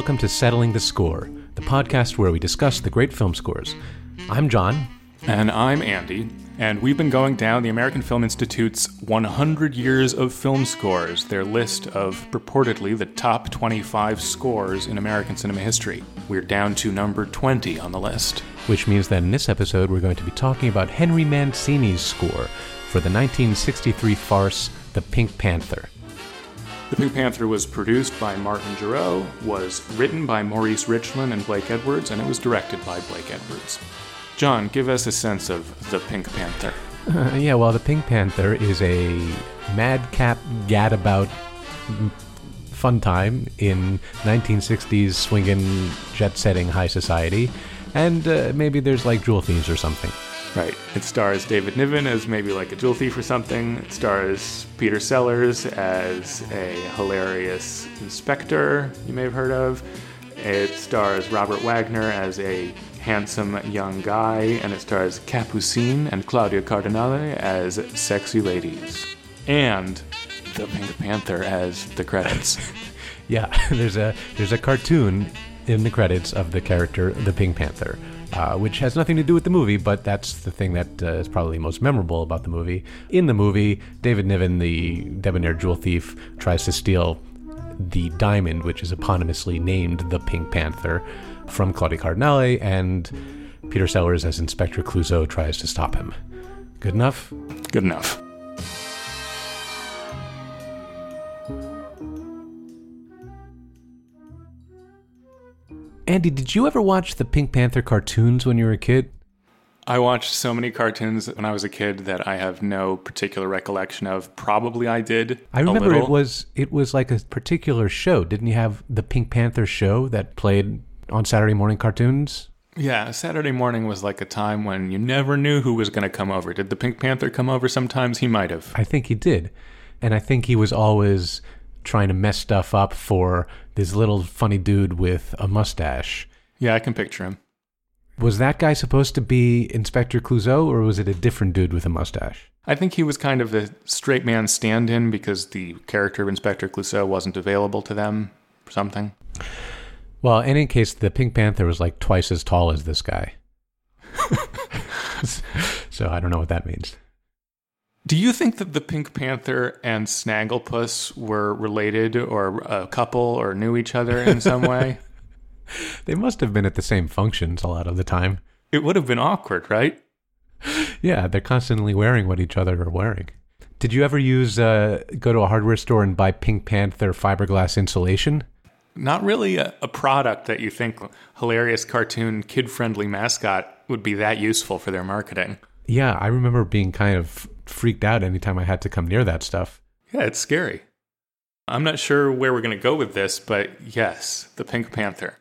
welcome to Settling the Score, the podcast where we discuss the great film scores. I'm John. And I'm Andy, and we've been going down the American Film Institute's 100 Years of Film Scores, their list of purportedly the top 25 scores in American cinema history. We're down to number 20 on the list. Which means that in this episode, we're going to be talking about Henry Mancini's score for the 1963 farce The Pink Panther. The Pink Panther was produced by Martin Jurow, was written by Maurice Richlin and Blake Edwards, and it was directed by Blake Edwards. John, give us a sense of The Pink Panther. Uh, yeah, well, The Pink Panther is a madcap gadabout fun time in 1960s swinging, jet setting high society, and uh, maybe there's like jewel thieves or something. Right. It stars David Niven as maybe like a jewel thief or something. It stars Peter Sellers as a hilarious inspector you may have heard of. It stars Robert Wagner as a handsome young guy, and it stars Capucine and Claudia Cardinale as sexy ladies. And the Pink Panther as the credits. yeah, there's a there's a cartoon in the credits of the character the Pink Panther uh, which has nothing to do with the movie, but that's the thing that uh, is probably most memorable about the movie. In the movie, David Niven, the debonair jewel thief, tries to steal the diamond, which is eponymously named the Pink Panther, from Claudia Cardinale, and Peter Sellers, as Inspector Clouseau, tries to stop him. Good enough? Good enough. Andy, did you ever watch the Pink Panther cartoons when you were a kid? I watched so many cartoons when I was a kid that I have no particular recollection of. Probably I did. I remember it was it was like a particular show. Didn't you have the Pink Panther show that played on Saturday morning cartoons? Yeah, Saturday morning was like a time when you never knew who was going to come over. Did the Pink Panther come over sometimes? He might have. I think he did. And I think he was always trying to mess stuff up for this little funny dude with a mustache. Yeah, I can picture him. Was that guy supposed to be Inspector Clouseau, or was it a different dude with a mustache? I think he was kind of a straight man stand in because the character of Inspector Clouseau wasn't available to them or something. Well, in any case, the Pink Panther was like twice as tall as this guy. so I don't know what that means. Do you think that the Pink Panther and Snagglepuss were related or a couple or knew each other in some way? they must have been at the same functions a lot of the time. It would have been awkward, right? Yeah, they're constantly wearing what each other are wearing. Did you ever use uh, go to a hardware store and buy Pink Panther fiberglass insulation? Not really a, a product that you think hilarious cartoon kid friendly mascot would be that useful for their marketing. Yeah, I remember being kind of freaked out anytime I had to come near that stuff. Yeah, it's scary. I'm not sure where we're going to go with this, but yes, the Pink Panther.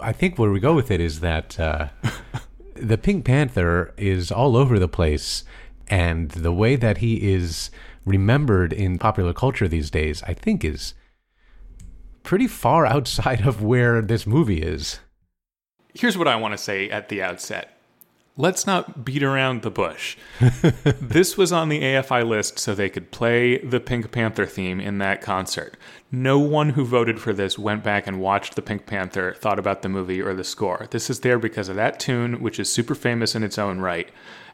I think where we go with it is that uh, the Pink Panther is all over the place, and the way that he is remembered in popular culture these days, I think, is pretty far outside of where this movie is. Here's what I want to say at the outset let's not beat around the bush. this was on the AFI list so they could play the Pink Panther theme in that concert. No one who voted for this went back and watched the Pink Panther, thought about the movie or the score. This is there because of that tune, which is super famous in its own right.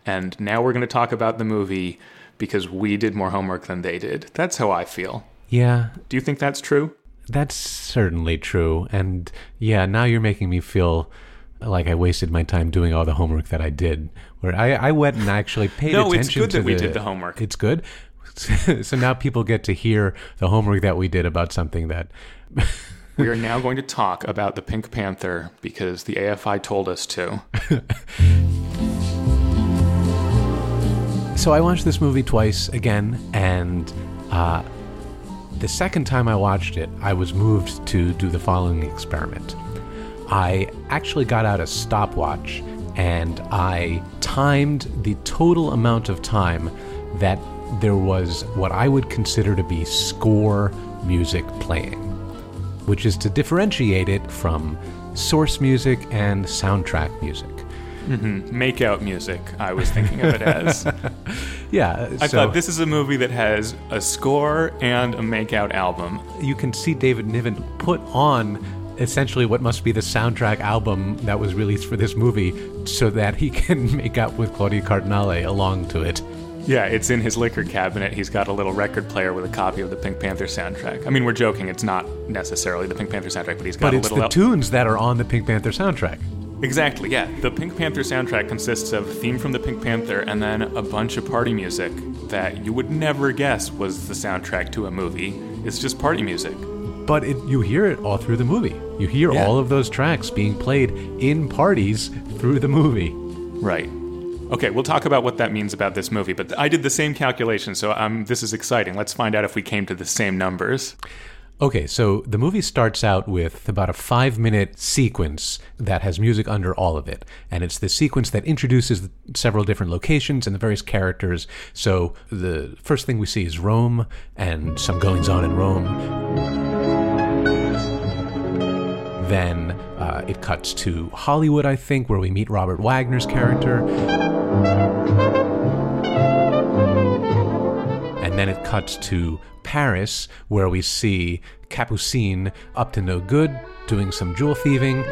And now we're going to talk about the movie because we did more homework than they did. That's how I feel. Yeah. Do you think that's true? That's certainly true. And yeah, now you're making me feel like I wasted my time doing all the homework that I did. Where I, I went and actually paid no, attention. it's good that we did the homework. It's good. so now people get to hear the homework that we did about something that. we are now going to talk about the Pink Panther because the AFI told us to. so I watched this movie twice again, and uh, the second time I watched it, I was moved to do the following experiment. I actually got out a stopwatch and I timed the total amount of time that there was what I would consider to be score music playing, which is to differentiate it from source music and soundtrack music. Mm-hmm. Make-out music, I was thinking of it as. yeah. I so, thought this is a movie that has a score and a make-out album. You can see David Niven put on essentially what must be the soundtrack album that was released for this movie so that he can make out with Claudia Cardinale along to it. Yeah, it's in his liquor cabinet. He's got a little record player with a copy of the Pink Panther soundtrack. I mean, we're joking. It's not necessarily the Pink Panther soundtrack, but he's got But a it's the el- tunes that are on the Pink Panther soundtrack. Exactly, yeah. The Pink Panther soundtrack consists of a theme from the Pink Panther and then a bunch of party music that you would never guess was the soundtrack to a movie. It's just party music. But it, you hear it all through the movie. You hear Yeah. all of those tracks being played in parties through the movie. Right. Okay, we'll talk about what that means about this movie, but I did the same calculation, so um, this is exciting. Let's find out if we came to the same numbers. Okay, so the movie starts out with about a five minute sequence that has music under all of it. And it's the sequence that introduces several different locations and the various characters. So the first thing we see is Rome and some goings on in Rome. Then uh, it cuts to Hollywood, I think, where we meet Robert Wagner's character. And then it cuts to Paris, where we see Capucine up to no good, doing some jewel thieving.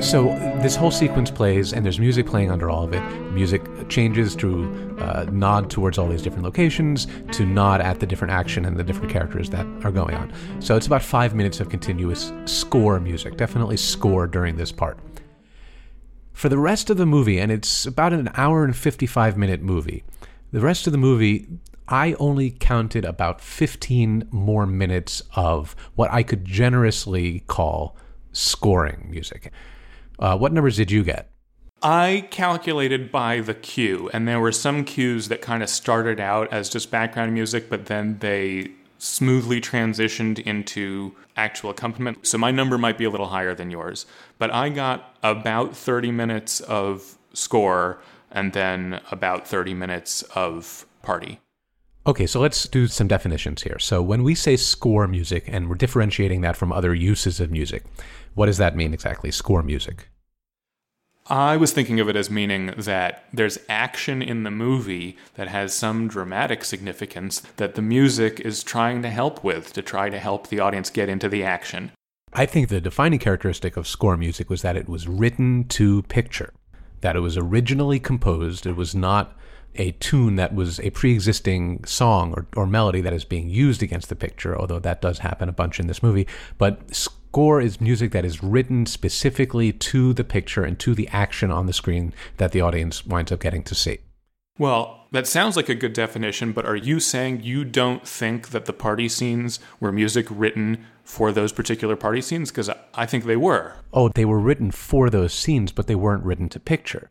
So this whole sequence plays, and there's music playing under all of it. Music changes to uh, nod towards all these different locations, to nod at the different action and the different characters that are going on. So it's about five minutes of continuous score music, definitely score during this part. For the rest of the movie, and it's about an hour and 55 minute movie, the rest of the movie, I only counted about 15 more minutes of what I could generously call scoring music. Uh, what numbers did you get? I calculated by the cue, and there were some cues that kind of started out as just background music, but then they smoothly transitioned into actual accompaniment. So my number might be a little higher than yours, but I got about 30 minutes of score and then about 30 minutes of party. Okay, so let's do some definitions here. So when we say score music, and we're differentiating that from other uses of music, what does that mean exactly? Score music. I was thinking of it as meaning that there's action in the movie that has some dramatic significance that the music is trying to help with, to try to help the audience get into the action. I think the defining characteristic of score music was that it was written to picture, that it was originally composed. It was not a tune that was a pre existing song or, or melody that is being used against the picture, although that does happen a bunch in this movie. But score is music that is written specifically to the picture and to the action on the screen that the audience winds up getting to see. Well, that sounds like a good definition, but are you saying you don't think that the party scenes were music written for those particular party scenes? Because I think they were. Oh, they were written for those scenes, but they weren't written to picture.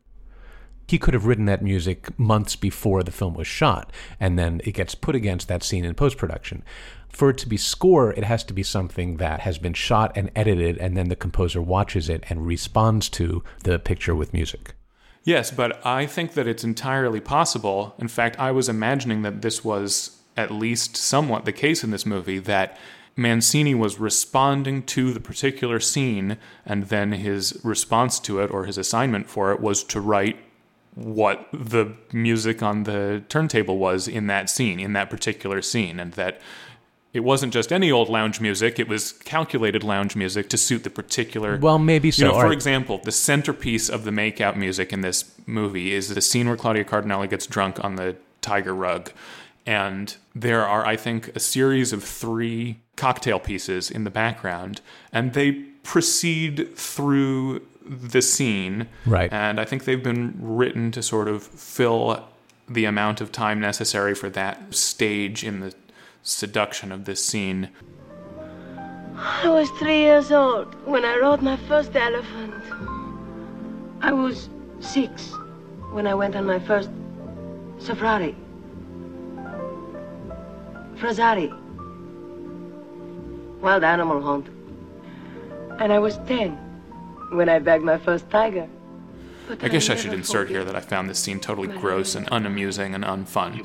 He could have written that music months before the film was shot, and then it gets put against that scene in post production. For it to be score, it has to be something that has been shot and edited, and then the composer watches it and responds to the picture with music. Yes, but I think that it's entirely possible. In fact, I was imagining that this was at least somewhat the case in this movie that Mancini was responding to the particular scene, and then his response to it or his assignment for it was to write what the music on the turntable was in that scene, in that particular scene, and that it wasn't just any old lounge music, it was calculated lounge music to suit the particular. Well, maybe so. You know, for example, the centerpiece of the makeout music in this movie is the scene where Claudia Cardinale gets drunk on the tiger rug. And there are, I think, a series of three cocktail pieces in the background, and they proceed through the scene. Right. And I think they've been written to sort of fill the amount of time necessary for that stage in the seduction of this scene. I was three years old when I rode my first elephant. I was six when I went on my first safari. Frazari. Wild animal hunt. And I was ten when I bagged my first tiger. But I guess I never should insert here that I found this scene totally gross and unamusing and unfun.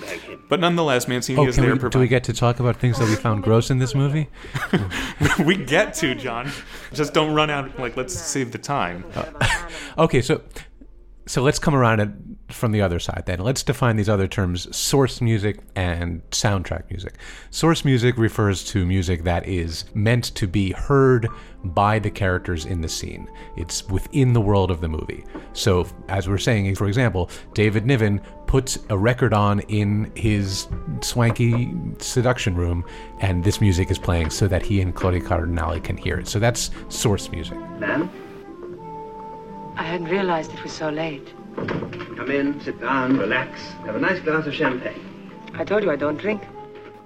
But nonetheless, Mancini Oh, is can there. we, provi- do we get to talk about things that we found gross in this movie? we get to John. Just don't run out. Like, let's save the time. Uh, okay, so so let's come around it from the other side then. Let's define these other terms source music and soundtrack music. Source music refers to music that is meant to be heard by the characters in the scene. It's within the world of the movie. So, as we're saying, for example, David Niven puts a record on in his swanky seduction room, and this music is playing so that he and Claudia Cardinale can hear it. So that's source music. Ma'am, I hadn't realized it was so late. Come in, sit down, relax, have a nice glass of champagne. I told you I don't drink.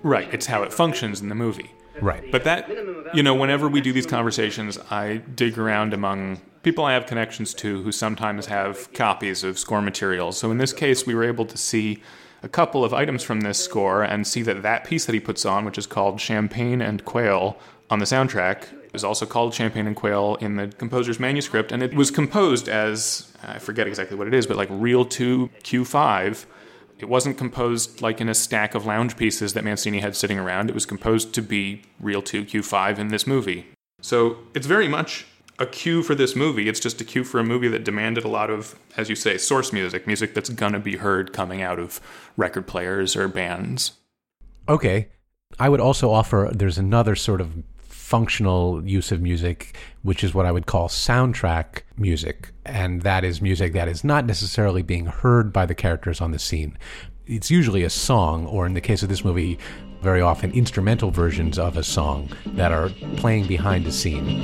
Right, it's how it functions in the movie. Right. But that, you know, whenever we do these conversations, I dig around among people I have connections to who sometimes have copies of score materials. So in this case, we were able to see a couple of items from this score and see that that piece that he puts on, which is called Champagne and Quail on the soundtrack, is also called Champagne and Quail in the composer's manuscript. And it was composed as, I forget exactly what it is, but like Reel 2 Q5. It wasn't composed like in a stack of lounge pieces that Mancini had sitting around. It was composed to be Reel 2 Q5 in this movie. So it's very much a cue for this movie. It's just a cue for a movie that demanded a lot of, as you say, source music, music that's gonna be heard coming out of record players or bands. Okay. I would also offer there's another sort of functional use of music, which is what I would call soundtrack music. And that is music that is not necessarily being heard by the characters on the scene. It's usually a song, or in the case of this movie, very often instrumental versions of a song that are playing behind the scene.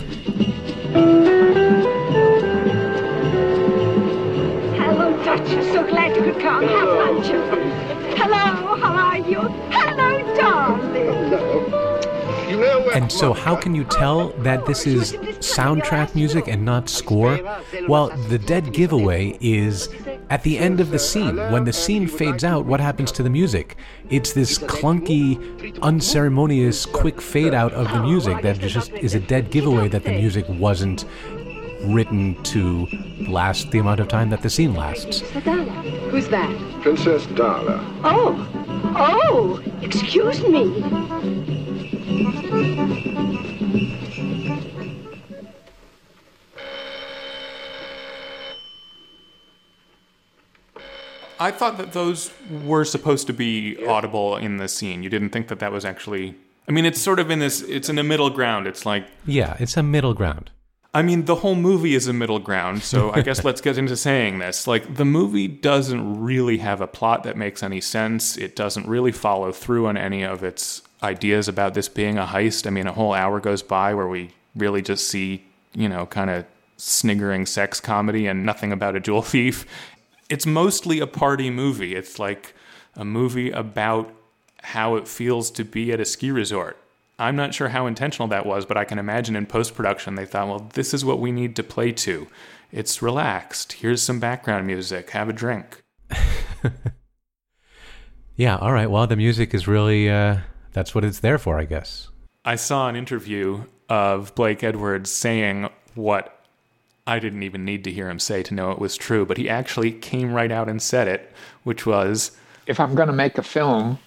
Hello, Duchess. So glad you could come. Have lunch. Hello, how are you? Hello, darling. And so, how can you tell that this is soundtrack music and not score? Well, the dead giveaway is at the end of the scene. When the scene fades out, what happens to the music? It's this clunky, unceremonious, quick fade out of the music that just is a dead giveaway that the music wasn't written to last the amount of time that the scene lasts. Who's that? Princess Dala. Oh, oh, excuse me. I thought that those were supposed to be audible in the scene. You didn't think that that was actually. I mean, it's sort of in this. It's in a middle ground. It's like. Yeah, it's a middle ground. I mean, the whole movie is a middle ground. So I guess let's get into saying this. Like, the movie doesn't really have a plot that makes any sense. It doesn't really follow through on any of its ideas about this being a heist. I mean, a whole hour goes by where we really just see, you know, kind of sniggering sex comedy and nothing about a jewel thief it's mostly a party movie. It's like a movie about how it feels to be at a ski resort. I'm not sure how intentional that was, but I can imagine in post production they thought, well, this is what we need to play to. It's relaxed. Here's some background music. Have a drink. yeah, all right. Well, the music is really, uh, that's what it's there for, I guess. I saw an interview of Blake Edwards saying what I didn't even need to hear him say to know it was true, but he actually came right out and said it, which was If I'm going to make a film,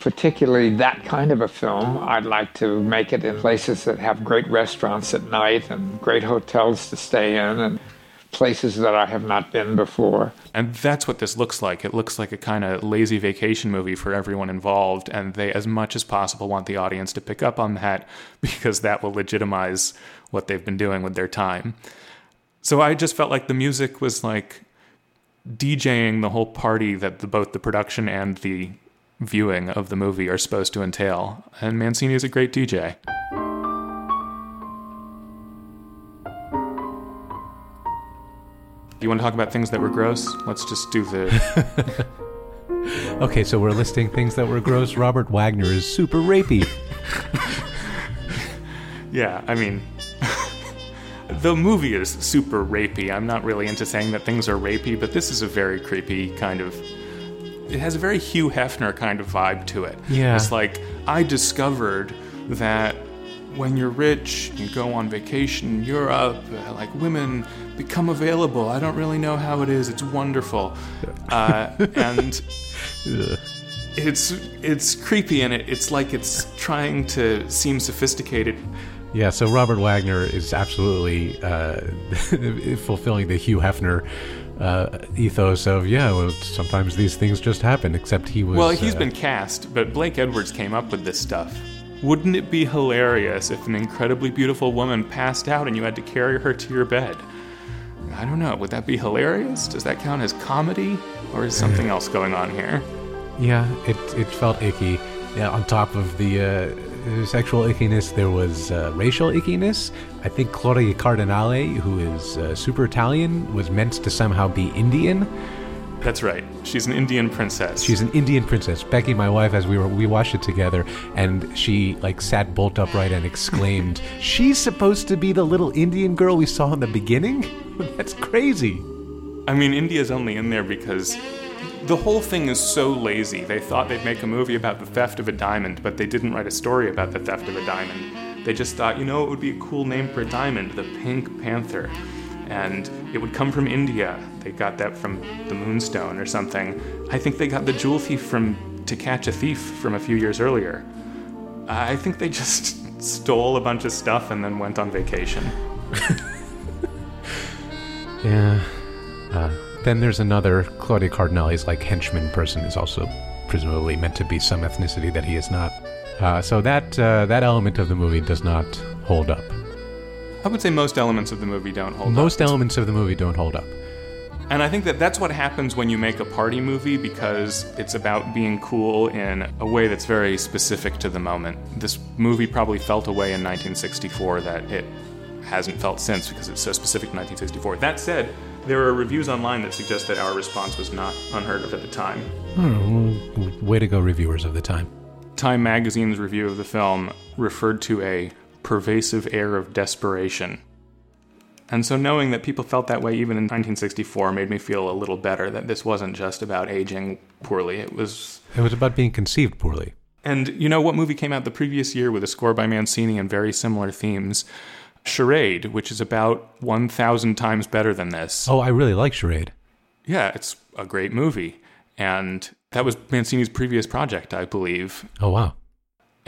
particularly that kind of a film, I'd like to make it in places that have great restaurants at night and great hotels to stay in and places that I have not been before. And that's what this looks like. It looks like a kind of lazy vacation movie for everyone involved, and they, as much as possible, want the audience to pick up on that because that will legitimize what they've been doing with their time. So I just felt like the music was like DJing the whole party that the, both the production and the viewing of the movie are supposed to entail. And Mancini is a great DJ. You want to talk about things that were gross? Let's just do the. okay, so we're listing things that were gross. Robert Wagner is super rapey. yeah, I mean, the movie is super rapey. I'm not really into saying that things are rapey, but this is a very creepy kind of. It has a very Hugh Hefner kind of vibe to it. Yeah. It's like, I discovered that when you're rich, you go on vacation in Europe, uh, like women become available. I don't really know how it is. It's wonderful. Uh, and it's it's creepy and it, it's like it's trying to seem sophisticated. Yeah, so Robert Wagner is absolutely uh, fulfilling the Hugh Hefner uh, ethos of yeah, well, sometimes these things just happen. Except he was Well, he's uh, been cast, but Blake Edwards came up with this stuff. Wouldn't it be hilarious if an incredibly beautiful woman passed out and you had to carry her to your bed? I don't know. Would that be hilarious? Does that count as comedy? Or is something else going on here? Yeah, it it felt icky. Yeah, on top of the uh, sexual ickiness, there was uh, racial ickiness. I think Claudia Cardinale, who is uh, super Italian, was meant to somehow be Indian. That's right. She's an Indian princess. She's an Indian princess. Becky, my wife, as we were we watched it together, and she like sat bolt upright and exclaimed, "She's supposed to be the little Indian girl we saw in the beginning? That's crazy." I mean, India's only in there because the whole thing is so lazy. They thought they'd make a movie about the theft of a diamond, but they didn't write a story about the theft of a diamond. They just thought, you know, it would be a cool name for a diamond, the Pink Panther. And it would come from India. They got that from the Moonstone or something. I think they got the Jewel Thief from To Catch a Thief from a few years earlier. I think they just stole a bunch of stuff and then went on vacation. Yeah. Uh, then there's another Claudia Cardinale's like henchman person is also presumably meant to be some ethnicity that he is not. Uh, so that uh, that element of the movie does not hold up. I would say most elements of the movie don't hold up. Most elements of the movie don't hold up. And I think that that's what happens when you make a party movie because it's about being cool in a way that's very specific to the moment. This movie probably felt a way in 1964 that it hasn't felt since because it's so specific to 1964. That said, there are reviews online that suggest that our response was not unheard of at the time. Hmm, way to go, reviewers of the time. Time magazine's review of the film referred to a pervasive air of desperation. And so knowing that people felt that way even in 1964 made me feel a little better that this wasn't just about aging poorly. It was. It was about being conceived poorly. And you know what movie came out the previous year with a score by Mancini and very similar themes? Charade, which is about 1,000 times better than this. Oh, I really like Charade. Yeah, it's a great movie. And that was Mancini's previous project, I believe. Oh, wow.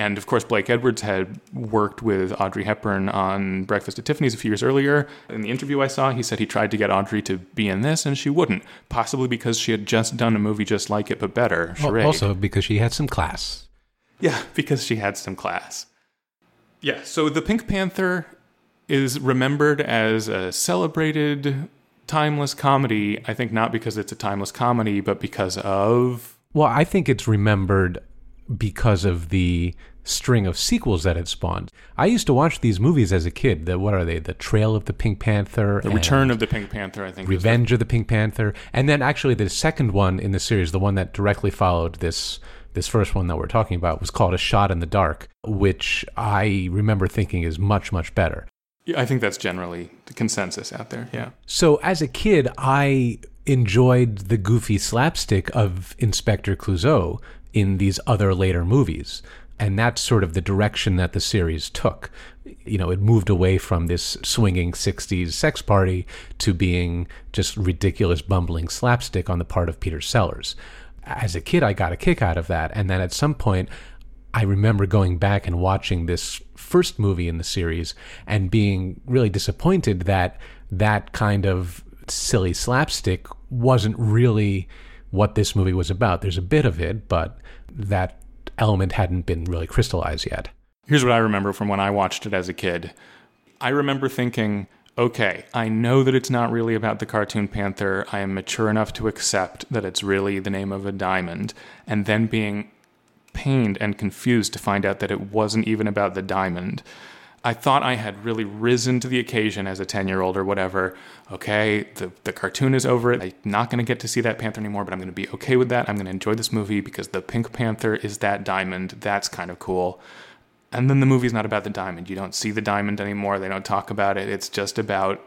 And of course, Blake Edwards had worked with Audrey Hepburn on Breakfast at Tiffany's a few years earlier. In the interview I saw, he said he tried to get Audrey to be in this, and she wouldn't, possibly because she had just done a movie just like it, but better. Charade. also because she had some class. Yeah, because she had some class. Yeah, so the Pink Panther is remembered as a celebrated, timeless comedy. I think not because it's a timeless comedy, but because of. Well, I think it's remembered because of the string of sequels that it spawned. I used to watch these movies as a kid. The what are they? The Trail of the Pink Panther, The Return of the Pink Panther, I think. Revenge of the Pink Panther, and then actually the second one in the series, the one that directly followed this this first one that we're talking about, was called A Shot in the Dark, which I remember thinking is much much better. Yeah, I think that's generally the consensus out there. Yeah. So as a kid, I enjoyed the goofy slapstick of Inspector Clouseau in these other later movies. And that's sort of the direction that the series took. You know, it moved away from this swinging 60s sex party to being just ridiculous, bumbling slapstick on the part of Peter Sellers. As a kid, I got a kick out of that. And then at some point, I remember going back and watching this first movie in the series and being really disappointed that that kind of silly slapstick wasn't really what this movie was about. There's a bit of it, but that element hadn't been really crystallized yet. Here's what I remember from when I watched it as a kid. I remember thinking, okay, I know that it's not really about the cartoon panther. I am mature enough to accept that it's really the name of a diamond. And then being pained and confused to find out that it wasn't even about the diamond. I thought I had really risen to the occasion as a 10 year old or whatever. Okay, the, the cartoon is over. It. I'm not going to get to see that panther anymore, but I'm going to be okay with that. I'm going to enjoy this movie because the Pink Panther is that diamond. That's kind of cool. And then the movie's not about the diamond. You don't see the diamond anymore. They don't talk about it. It's just about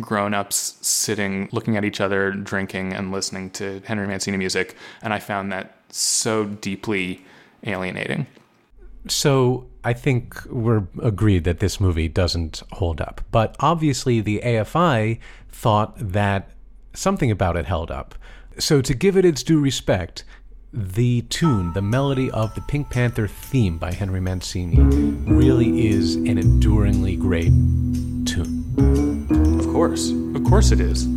grown ups sitting, looking at each other, drinking, and listening to Henry Mancini music. And I found that so deeply alienating. So I think we're agreed that this movie doesn't hold up. But obviously, the AFI thought that something about it held up. So to give it its due respect, the tune, the melody of the Pink Panther theme by Henry Mancini really is an enduringly great tune. Of course. Of course it is.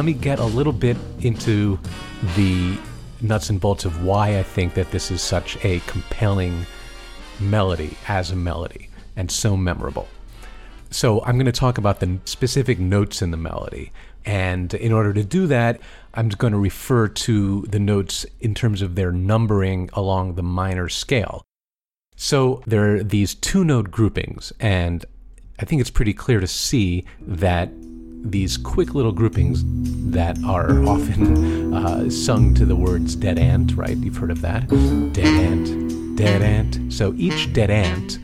Let me get a little bit into the nuts and bolts of why I think that this is such a compelling melody as a melody and so memorable. So I'm going to talk about the specific notes in the melody. And in order to do that, I'm going to refer to the notes in terms of their numbering along the minor scale. So there are these two note groupings, and I think it's pretty clear to see that these quick little groupings that are often uh, sung to the words dead ant, right? You've heard of that. Dead ant, dead ant. So each dead ant,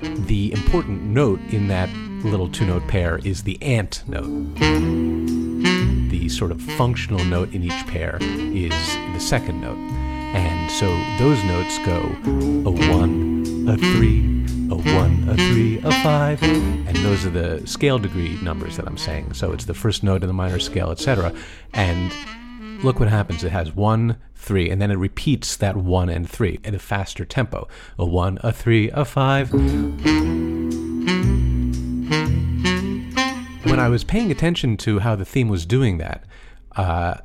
the important note in that little two note pair is the ant note. The sort of functional note in each pair is the second note. And so those notes go a one, a three, a one, a three, a five, and those are the scale degree numbers that I'm saying. So it's the first note in the minor scale, etc. And look what happens. It has one, three, and then it repeats that one and three at a faster tempo. A one, a three, a five. When I was paying attention to how the theme was doing that, uh,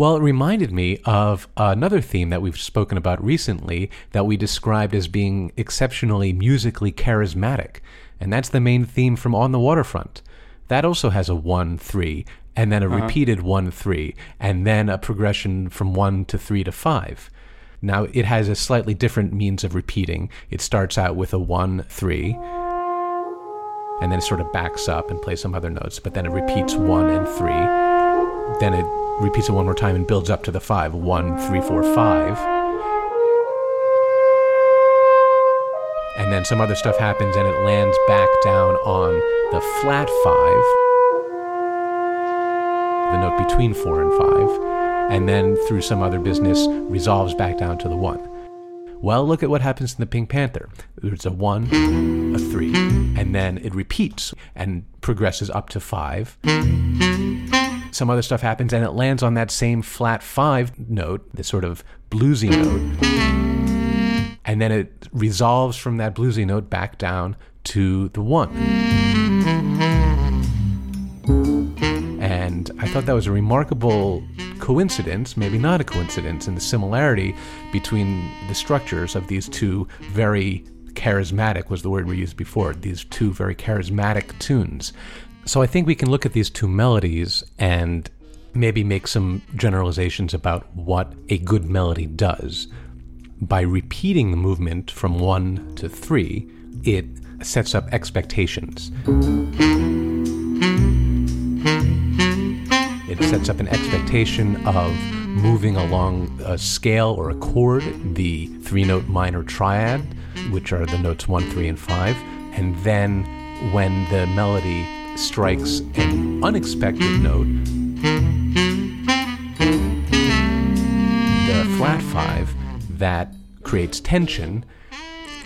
well, it reminded me of another theme that we've spoken about recently that we described as being exceptionally musically charismatic, and that's the main theme from On the Waterfront. That also has a 1 3, and then a uh-huh. repeated 1 3, and then a progression from 1 to 3 to 5. Now, it has a slightly different means of repeating. It starts out with a 1 3, and then it sort of backs up and plays some other notes, but then it repeats 1 and 3. Then it repeats it one more time and builds up to the five. One, three, four, five. And then some other stuff happens and it lands back down on the flat five, the note between four and five, and then through some other business resolves back down to the one. Well, look at what happens in the Pink Panther. There's a one, a three, and then it repeats and progresses up to five some other stuff happens and it lands on that same flat five note, this sort of bluesy note. And then it resolves from that bluesy note back down to the one. And I thought that was a remarkable coincidence, maybe not a coincidence, in the similarity between the structures of these two very charismatic was the word we used before, these two very charismatic tunes. So I think we can look at these two melodies and maybe make some generalizations about what a good melody does. By repeating the movement from one to three, it sets up expectations. It sets up an expectation of moving along a scale or a chord, the three note minor triad, which are the notes one, three, and five. And then when the melody strikes an unexpected note, the flat five that creates tension.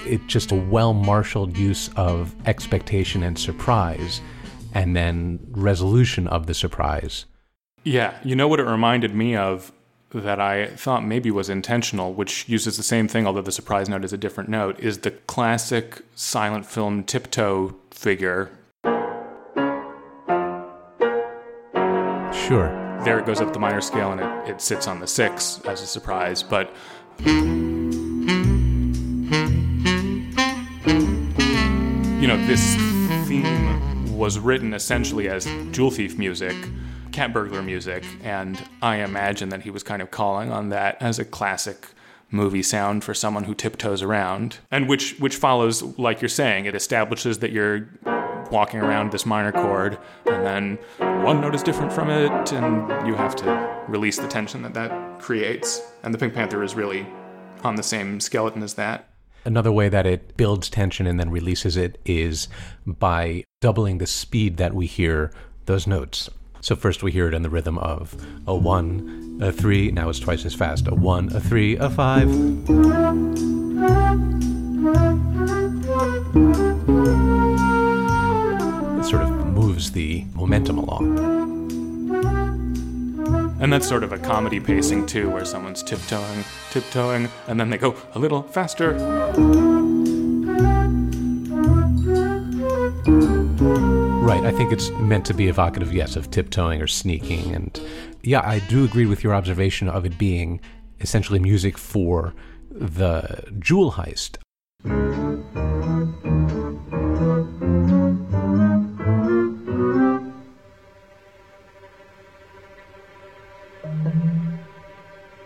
It's just a well marshaled use of expectation and surprise, and then resolution of the surprise. Yeah, you know what it reminded me of that I thought maybe was intentional, which uses the same thing, although the surprise note is a different note, is the classic silent film tiptoe figure Sure. there it goes up the minor scale and it, it sits on the six as a surprise. But you know, this theme was written essentially as jewel thief music, cat burglar music, and I imagine that he was kind of calling on that as a classic movie sound for someone who tiptoes around and which which follows like you're saying it establishes that you're walking around this minor chord and then one note is different from it and you have to release the tension that that creates and the pink panther is really on the same skeleton as that Another way that it builds tension and then releases it is by doubling the speed that we hear those notes. So first we hear it in the rhythm of a one, a three, now it's twice as fast. A one, a three, a five. Sort of moves the momentum along. And that's sort of a comedy pacing too, where someone's tiptoeing, tiptoeing, and then they go a little faster. Right, I think it's meant to be evocative, yes, of tiptoeing or sneaking. And yeah, I do agree with your observation of it being essentially music for the jewel heist.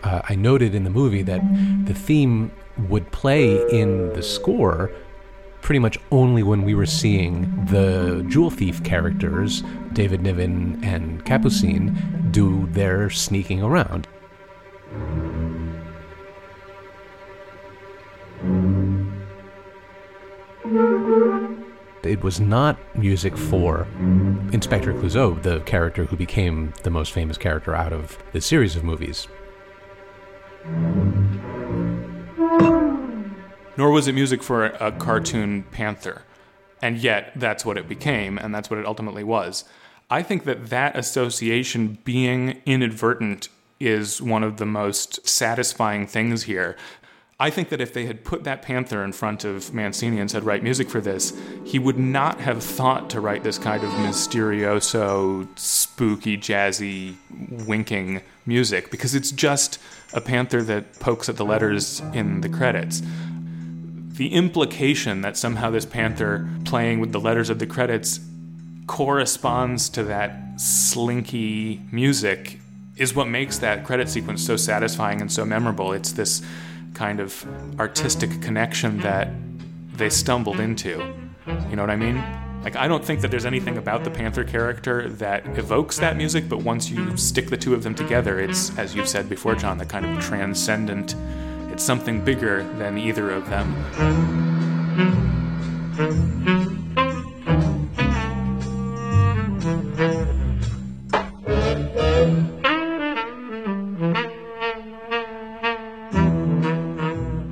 Uh, I noted in the movie that the theme would play in the score pretty much only when we were seeing the jewel thief characters, David Niven and Capucine, do their sneaking around. It was not music for Inspector Clouseau, the character who became the most famous character out of the series of movies. Nor was it music for a, cartoon panther. And yet, that's what it became, and that's what it ultimately was. I think that that association being inadvertent is one of the most satisfying things here. I think that if they had put that panther in front of Mancini and said, write music for this, he would not have thought to write this kind of mysterioso, spooky, jazzy, winking music because it's just a panther that pokes at the letters in the credits. The implication that somehow this panther playing with the letters of the credits corresponds to that slinky music is what makes that credit sequence so satisfying and so memorable. It's this kind of artistic connection that they stumbled into. You know what I mean? Like, I don't think that there's anything about the Panther character that evokes that music, but once you stick the two of them together, it's, as you've said before, John, the kind of transcendent, it's something bigger than either of them.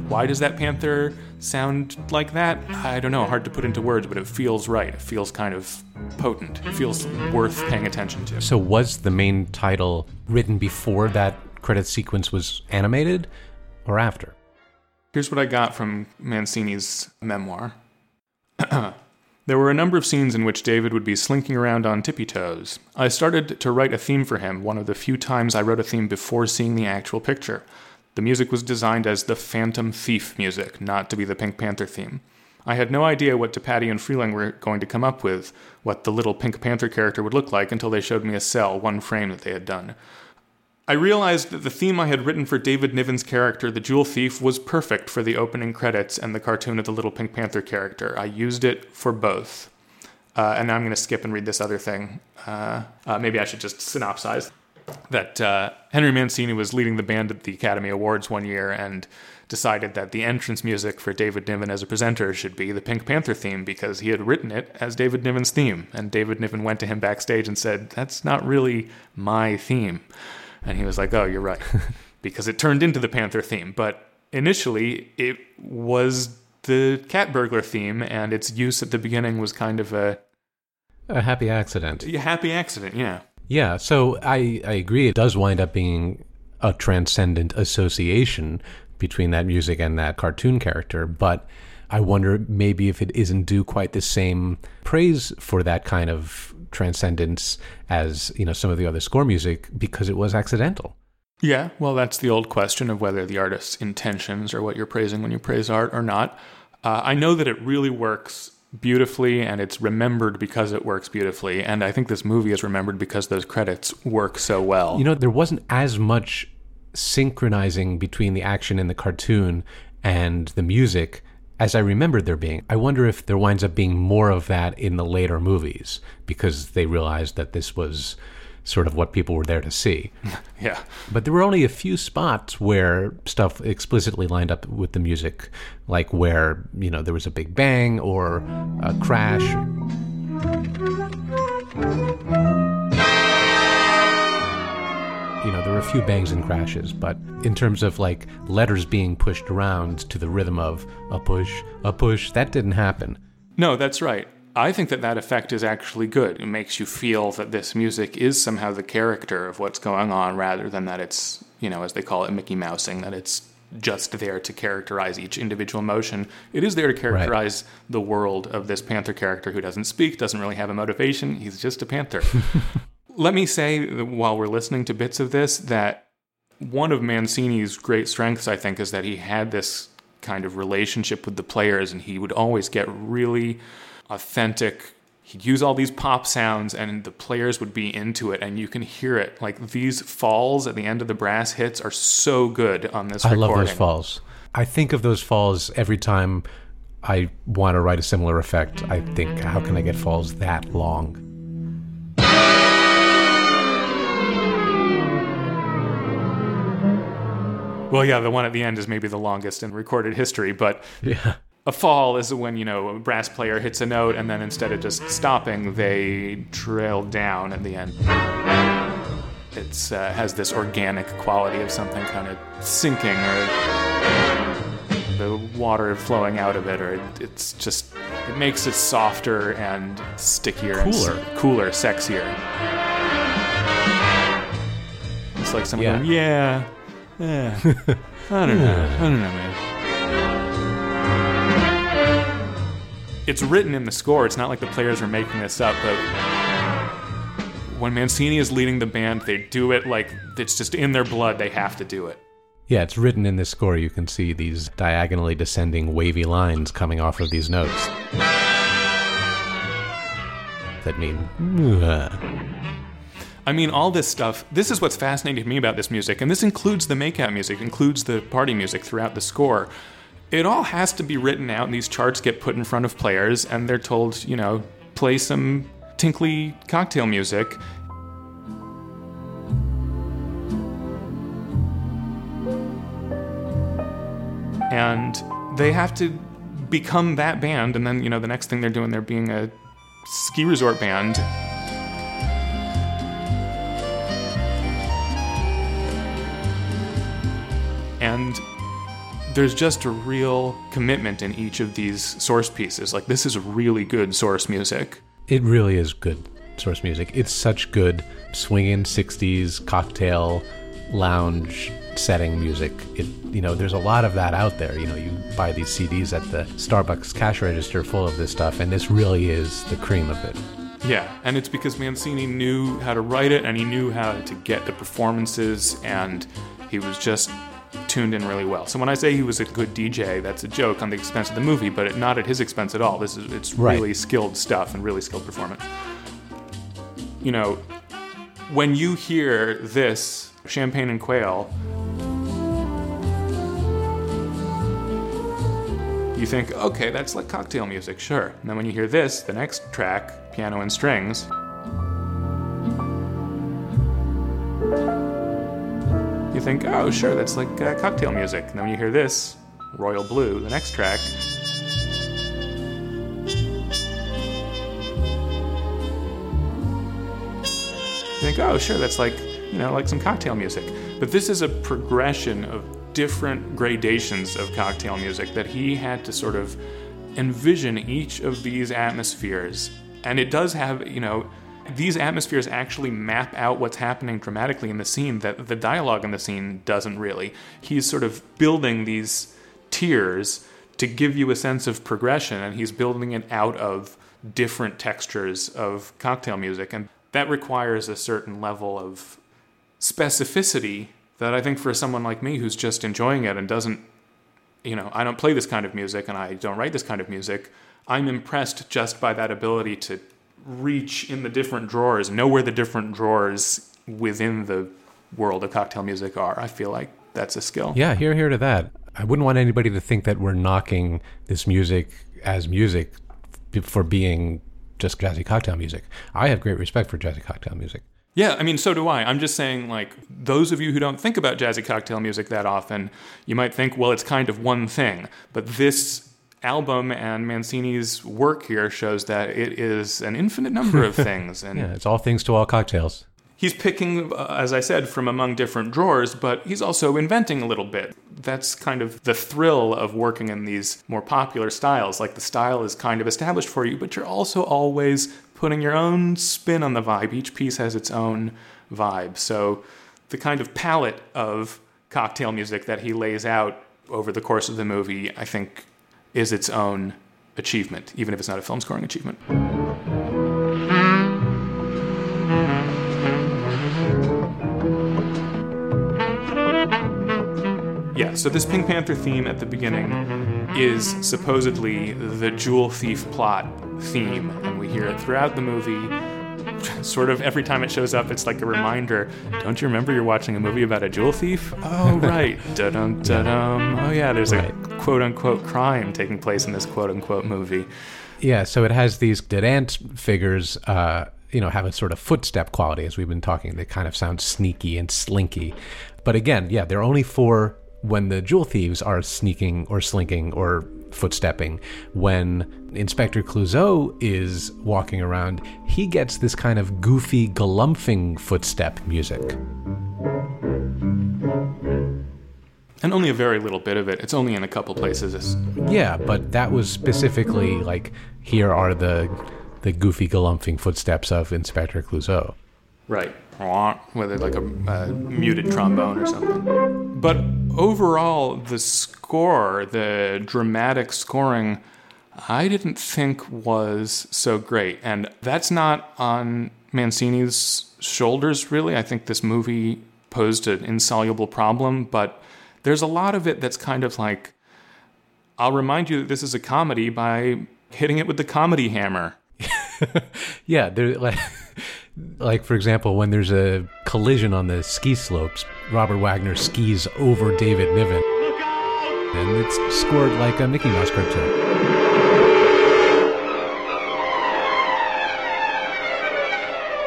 Why does that panther sound like that? I don't know, hard to put into words, but it feels right. It feels kind of potent. It feels worth paying attention to. So, was the main title written before that credit sequence was animated or after? Here's what I got from Mancini's memoir. There were a number of scenes in which David would be slinking around on tippy toes. I started to write a theme for him, one of the few times I wrote a theme before seeing the actual picture. The music was designed as the Phantom Thief music, not to be the Pink Panther theme. I had no idea what DePatie and Freleng were going to come up with, what the little Pink Panther character would look like until they showed me a cell, one frame that they had done. I realized that the theme I had written for David Niven's character, the Jewel Thief, was perfect for the opening credits and the cartoon of the Little Pink Panther character. I used it for both. Uh, and now I'm going to skip and read this other thing. Uh, uh, maybe I should just synopsize that uh, Henry Mancini was leading the band at the Academy Awards one year and decided that the entrance music for David Niven as a presenter should be the Pink Panther theme because he had written it as David Niven's theme. And David Niven went to him backstage and said, That's not really my theme. And he was like, "Oh, you're right," because it turned into the Panther theme. But initially, it was the cat burglar theme, and its use at the beginning was kind of a, a happy accident. A happy accident, yeah. Yeah. So I I agree. It does wind up being a transcendent association between that music and that cartoon character, but. I wonder maybe if it isn't due quite the same praise for that kind of transcendence as you know some of the other score music because it was accidental. Yeah, well, that's the old question of whether the artist's intentions are what you're praising when you praise art or not. Uh, I know that it really works beautifully and it's remembered because it works beautifully. And I think this movie is remembered because those credits work so well. You know, there wasn't as much synchronizing between the action in the cartoon and the music as I remembered there being. I wonder if there winds up being more of that in the later movies because they realized that this was sort of what people were there to see. yeah. But there were only a few spots where stuff explicitly lined up with the music, like where, you know, there was a big bang or a crash. You know, there were a few bangs and crashes, but in terms of like letters being pushed around to the rhythm of a push, a push, that didn't happen. No, that's right. I think that that effect is actually good. It makes you feel that this music is somehow the character of what's going on rather than that it's, you know, as they call it, Mickey Mousing, that it's just there to characterize each individual emotion. It is there to characterize right. the world of this panther character who doesn't speak, doesn't really have a motivation. He's just a panther. Let me say, while we're listening to bits of this, that one of Mancini's great strengths, I think, is that he had this kind of relationship with the players and he would always get really authentic he'd use all these pop sounds and the players would be into it and you can hear it. Like these falls at the end of the brass hits are so good on this i recording. love those falls. I think of those falls every time i want to write a similar effect. I think how can i get falls that long? Well yeah the one at the end is maybe the longest in recorded history but yeah a fall is when you know a brass player hits a note and then instead of just stopping they trail down at the end. It uh, has this organic quality of something kind of sinking or the water flowing out of it or it, it's just it makes it softer and stickier cooler and cooler. sexier. It's like someone yeah. going yeah. Yeah i don't know i don't know man it's written in the score. It's not like the players are making this up, but when Mancini is leading the band, they do it like it's just in their blood. They have to do it. Yeah, it's written in this score. You can see these diagonally descending wavy lines coming off of these notes that mean. I mean, all this stuff. This is what's fascinating to me about this music, and this includes the makeout music, includes the party music throughout the score it all has to be written out, and these charts get put in front of players, and they're told, you know, play some tinkly cocktail music. And they have to become that band, and then, you know, the next thing they're doing, they're being a ski resort band. There's just a real commitment in each of these source pieces. Like, this is really good source music. It really is good source music. It's such good swinging 60s cocktail lounge setting music. It you know, there's a lot of that out there. You know, you buy these CDs at the Starbucks cash register full of this stuff and this really is the cream of it. Yeah, and it's because Mancini knew how to write it and he knew how to get the performances and he was just tuned in really well. So when I say he was a good DJ, that's a joke on the expense of the movie, but not at his expense at all. This is it's right. really skilled stuff and really skilled performance. You know, when you hear this champagne and quail, you think, okay, that's like cocktail music, sure. And then when you hear this, the next track, piano and strings. Think, oh, sure, that's like uh, cocktail music. And then when you hear this, Royal Blue, the next track, you think, oh, sure, that's like, you know, like some cocktail music. But this is a progression of different gradations of cocktail music that he had to sort of envision each of these atmospheres. And it does have, you know, these atmospheres actually map out what's happening dramatically in the scene that the dialogue in the scene doesn't really. He's sort of building these tiers to give you a sense of progression, and he's building it out of different textures of cocktail music. And that requires a certain level of specificity that I think for someone like me who's just enjoying it and doesn't, you know, I don't play this kind of music and I don't write this kind of music, I'm impressed just by that ability to reach in the different drawers, know where the different drawers within the world of cocktail music are. I feel like that's a skill. Yeah, here, here to that. I wouldn't want anybody to think that we're knocking this music as music for being just jazzy cocktail music. I have great respect for jazzy cocktail music. Yeah, I mean, so do I. I'm just saying, like, those of you who don't think about jazzy cocktail music that often, you might think, well, it's kind of one thing. But this album and Mancini's work here shows that it is an infinite number of things. And yeah, it's all things to all cocktails. he's picking, uh, as I said, from among different drawers, but he's also inventing a little bit. That's kind of the thrill of working in these more popular styles. Like the style is kind of established for you, but you're also always putting your own spin on the vibe. Each piece has its own vibe. So the kind of palette of cocktail music that he lays out over the course of the movie, I think, is its own achievement, even if it's not a film scoring achievement. Yeah, so this Pink Panther theme at the beginning is supposedly the jewel thief plot theme, and we hear it throughout the movie. Sort of every time it shows up, it's like a reminder. Don't you remember you're watching a movie about a jewel thief? Oh, right. da-dum, da-dum. Oh, yeah, there's a quote unquote crime taking place in this quote unquote movie. Yeah, so it has these dead ant figures, uh, you know, have a sort of footstep quality, as we've been talking. They kind of sound sneaky and slinky. But again, yeah, they're only for when the jewel thieves are sneaking or slinking or footstepping. When Inspector Clouseau is walking around, he gets this kind of goofy, galumphing footstep music. And only a very little bit of it. It's only in a couple places. Yeah, but that was specifically like here are the the goofy galumphing footsteps of Inspector Clouseau. Right. With like a, a muted trombone or something. But overall, the score, the dramatic scoring, I didn't think was so great. And that's not on Mancini's shoulders, really. I think this movie posed an insoluble problem, but there's a lot of it that's kind of like, I'll remind you that this is a comedy by hitting it with the comedy hammer. yeah, there like like for example, when there's a collision on the ski slopes, Robert Wagner skis over David Niven, and it's scored like a Mickey Mouse cartoon.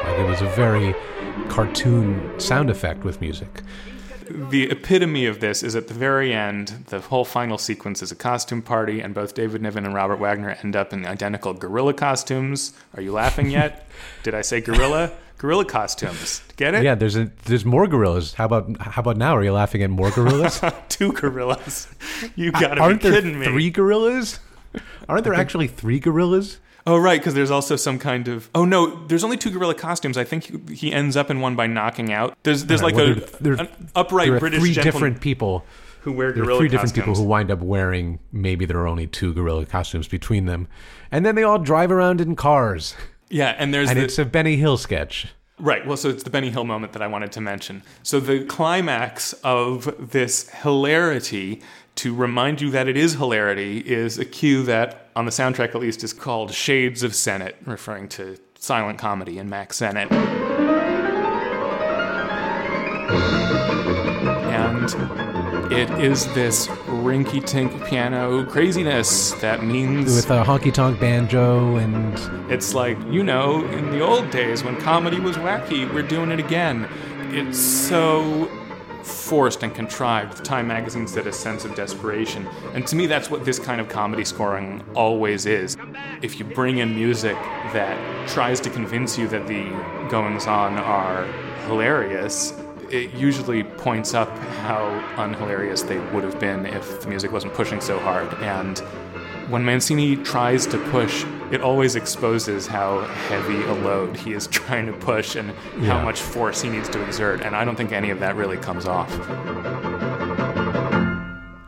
Like it was a very cartoon sound effect with music. The epitome of this is at the very end. The whole final sequence is a costume party, and both David Niven and Robert Wagner end up in identical gorilla costumes. Are you laughing yet? Did I say gorilla? gorilla costumes. Get it? Yeah, there's a, there's more gorillas. How about how about now? Are you laughing at more gorillas? Two gorillas. You gotta Aren't be there kidding me. three gorillas? Aren't there actually three gorillas? Oh right, because there's also some kind of. Oh no, there's only two gorilla costumes. I think he, he ends up in one by knocking out. There's there's like Well, a there- there- an upright there are British three different people. who wear gorilla. There are three different people who wind up wearing. Maybe there are only two gorilla costumes between them, and then they all drive around in cars. yeah, and there's And the, it's a Benny Hill sketch. Right. Well, so it's the Benny Hill moment that I wanted to mention. So the climax of this hilarity, to remind you that it is hilarity, is a cue that, on the soundtrack at least, is called Shades of Sennett, referring to silent comedy and Mack Sennett. And it is this rinky tink piano craziness that means with a honky tonk banjo and it's like, you know, in the old days when comedy was wacky, we're doing it again. It's so forced and contrived. Time magazine said a sense of desperation. And to me, that's what this kind of comedy scoring always is. If you bring in music that tries to convince you that the goings on are hilarious, it usually points up how unhilarious they would have been if the music wasn't pushing so hard. And when Mancini tries to push, it always exposes how heavy a load he is trying to push and how much force he needs to exert. And I don't think any of that really comes off.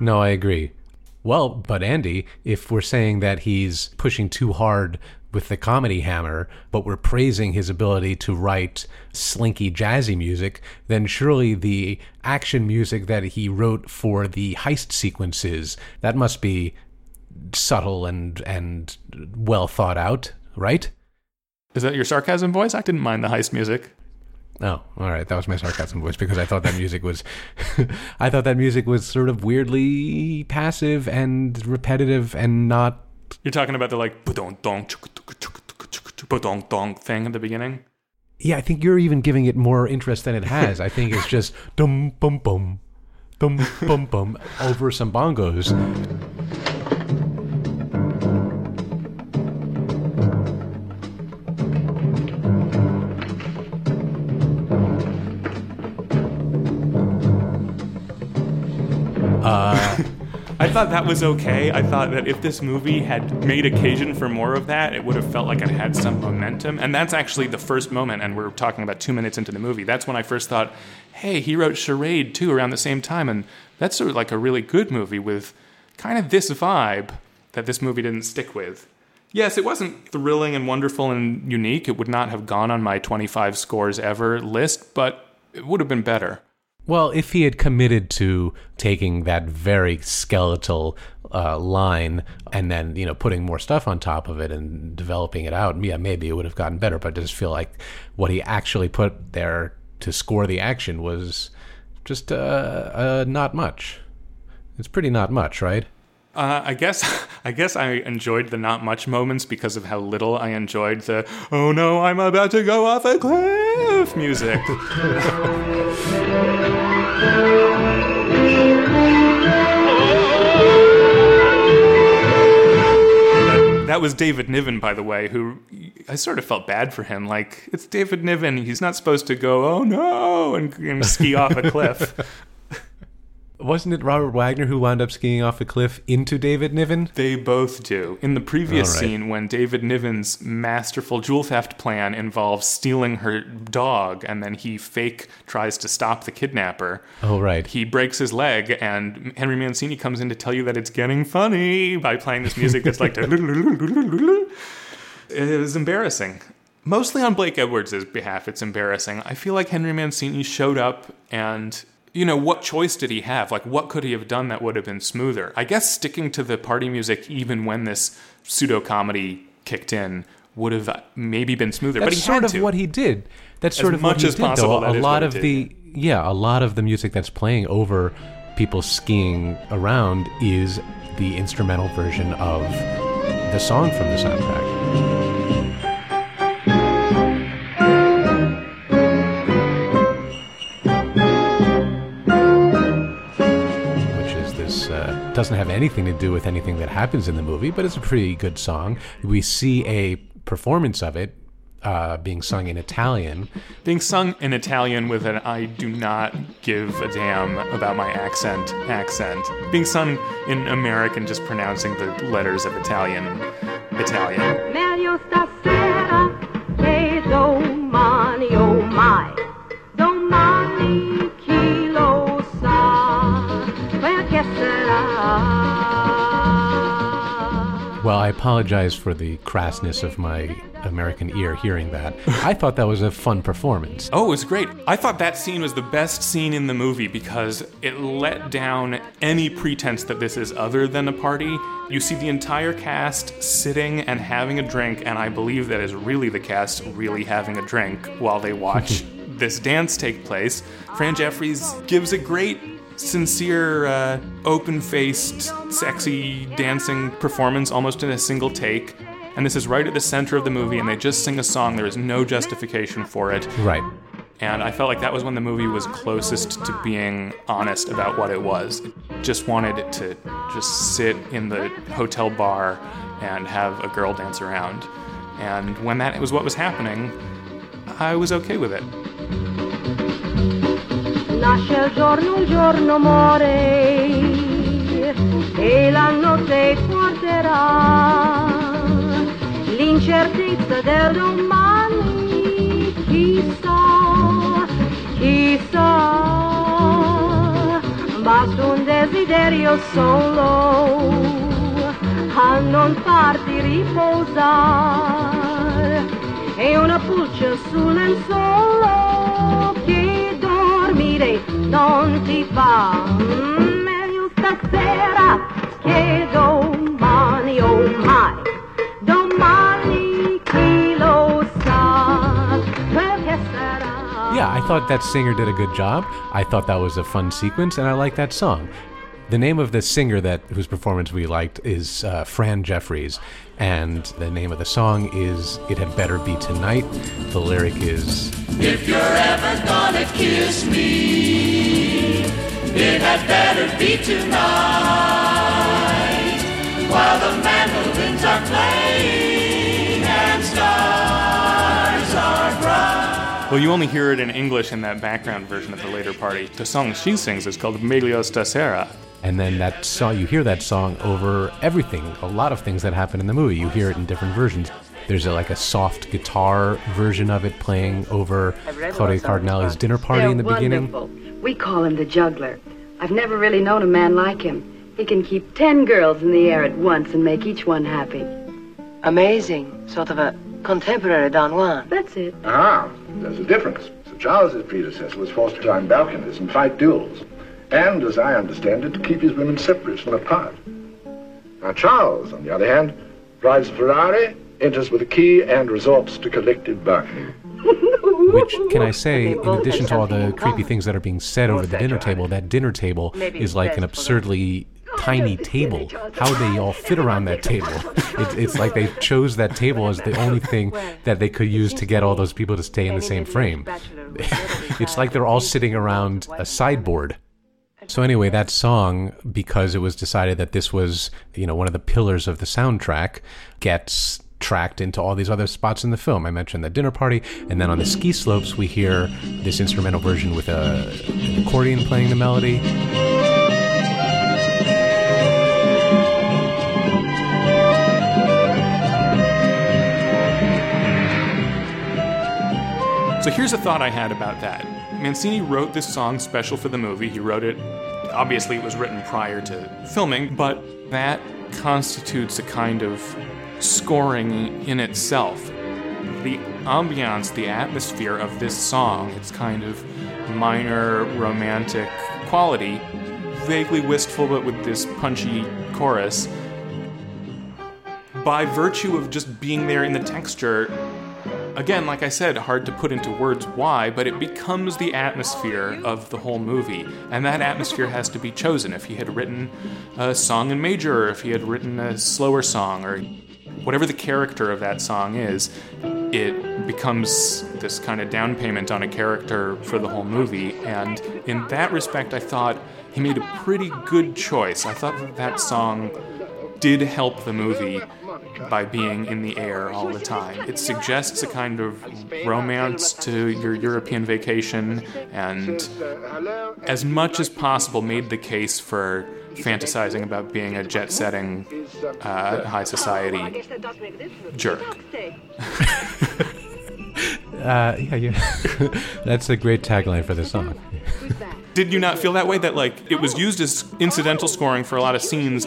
No, I agree. Well, but Andy, if we're saying that he's pushing too hard with the comedy hammer, but we're praising his ability to write slinky jazzy music, then surely the action music that he wrote for the heist sequences, that must be subtle and and well thought out, right? Is that your sarcasm voice? I didn't mind the heist music. Oh, all right. That was my sarcasm voice because I thought that music was, I thought that music was sort of weirdly passive and repetitive and not. You're talking about the like dong tuk ba-dong dong thing at the beginning? Yeah, I think you're even giving it more interest than it has. I think it's just dum bum bum, dum bum bum over some bongos. Thought that was okay. I thought that if this movie had made occasion for more of that, it would have felt like it had some momentum. And that's actually the first moment, and we're talking about two minutes into the movie. That's when I first thought, hey, he wrote Charade too around the same time, and that's sort of like a really good movie with kind of this vibe that this movie didn't stick with. Yes, it wasn't thrilling and wonderful and unique. It would not have gone on my 25 scores ever list, but it would have been better. Well, if he had committed to taking that very skeletal uh, line and then you know putting more stuff on top of it and developing it out, yeah, maybe it would have gotten better. But I just feel like what he actually put there to score the action was just uh, uh, not much. It's pretty not much, right? Uh, I guess I guess I enjoyed the not much moments because of how little I enjoyed the "Oh no, I'm about to go off a cliff" music. that, was David Niven, by the way, who I sort of felt bad for him. Like it's David Niven; he's not supposed to go "Oh no" and, and ski off a cliff. Wasn't it Robert Wagner who wound up skiing off a cliff into David Niven? They both do. In the previous right. scene, when David Niven's masterful jewel theft plan involves stealing her dog, and then he fake tries to stop the kidnapper, Oh, right. he breaks his leg, and Henry Mancini comes in to tell you that it's getting funny by playing this music that's like. it was embarrassing. Mostly on Blake Edwards' behalf, it's embarrassing. I feel like Henry Mancini showed up and. You know, what choice did he have? Like, what could he have done that would have been smoother? I guess sticking to the party music, even when this pseudo comedy kicked in, would have maybe been smoother. That's but he sort had of to. what he did. That's sort As of what much he as did, possible, though. A lot of he the yeah, a lot of the music that's playing over people skiing around is the instrumental version of the song from the soundtrack. Doesn't have anything to do with anything that happens in the movie, but it's a pretty good song. We see a performance of it uh, being sung in Italian, being sung in Italian with an I do not give a damn about my accent accent. Being sung in American, just pronouncing the letters of Italian Italian. Meglio stasera che domani, oh my. Apologize for the crassness of my American ear hearing that. I thought that was a fun performance. Oh, it was great. I thought that scene was the best scene in the movie because it let down any pretense that this is other than a party. You see the entire cast sitting and having a drink, and I believe that is really the cast really having a drink while they watch this dance take place. Fran Jeffries gives a great sincere, uh, open faced, sexy dancing performance almost in a single take. And this is right at the center of the movie, and they just sing a song. There is no justification for it. Right. And I felt like that was when the movie was closest to being honest about what it was. It just wanted it to just sit in the hotel bar and have a girl dance around. And when that was what was happening, I was okay with it. Nasce il giorno, un giorno muore. E la notte guarderà l'incertezza del domani, chissà, chissà, basta un desiderio solo a non farti riposare. E una pulce sul lenzuolo non ti fa meglio stasera che domani oh mai domani chi lo sa che sarà Yeah, I thought that singer did a good job. I thought that was a fun sequence, and I like that song. The name of the singer that whose performance we liked is uh, Fran Jeffries, and the name of the song is "It Had Better Be Tonight." The lyric is If you're ever gonna kiss me, it had better be tonight. While the mandolins are playing Well, you only hear it in English in that background version of the later party. The song she sings is called Meglio Stasera. And then that song, you hear that song over everything, a lot of things that happen in the movie. You hear it in different versions. There's a, like a soft guitar version of it playing over Claudia Cardinale's dinner party in the beginning. wonderful. We call him the juggler. I've never really known a man like him. He can keep ten girls in the air at once and make each one happy. Amazing. Sort of a contemporary Don Juan. That's it. Ah, there's a difference. Sir Charles's predecessor was forced to climb balconies and fight duels, and, as I understand it, to keep his women separate and apart. Now, Charles, on the other hand, drives a Ferrari, enters with a key, and resorts to collective bargaining. Which, can I say, in addition to all the creepy things that are being said over the dinner table, that dinner table is like an absurdly tiny table. How they all fit around that table. It, it's like they chose that table as the only thing that they could use to get all those people to stay in the same frame. it's like they're all sitting around a sideboard. So anyway, that song, because it was decided that this was, you know, one of the pillars of the soundtrack, gets tracked into all these other spots in the film. I mentioned the dinner party, and then on the ski slopes, we hear this instrumental version with a, an accordion playing the melody. So here's a thought I had about that. Mancini wrote this song special for the movie. He wrote it, obviously, it was written prior to filming, but that constitutes a kind of scoring in itself. The ambiance, the atmosphere of this song, its kind of minor romantic quality, vaguely wistful but with this punchy chorus, by virtue of just being there in the texture, again, like I said, hard to put into words why, but it becomes the atmosphere of the whole movie. And that atmosphere has to be chosen. If he had written a song in major, or if he had written a slower song, or whatever the character of that song is, it becomes this kind of down payment on a character for the whole movie. And in that respect, I thought he made a pretty good choice. I thought that that song did help the movie by being in the air all the time. It suggests a kind of romance to your European vacation and, as much as possible, made the case for fantasizing about being a jet setting, uh, high society jerk. Uh, yeah, yeah. That's a great tagline for the song. Did you not feel that way? That, like, it was used as incidental scoring for a lot of scenes,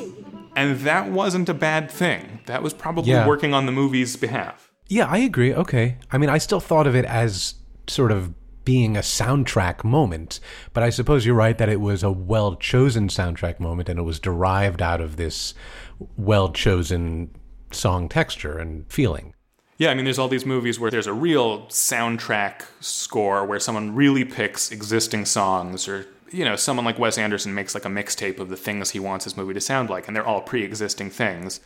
and that wasn't a bad thing. That was probably Yeah. working on the movie's behalf. Yeah, I agree. Okay. I mean, I still thought of it as sort of being a soundtrack moment, but I suppose you're right that it was a well chosen soundtrack moment and it was derived out of this well chosen song texture and feeling. Yeah, I mean, there's all these movies where there's a real soundtrack score where someone really picks existing songs, or, you know, someone like Wes Anderson makes like a mixtape of the things he wants his movie to sound like, and they're all pre existing things.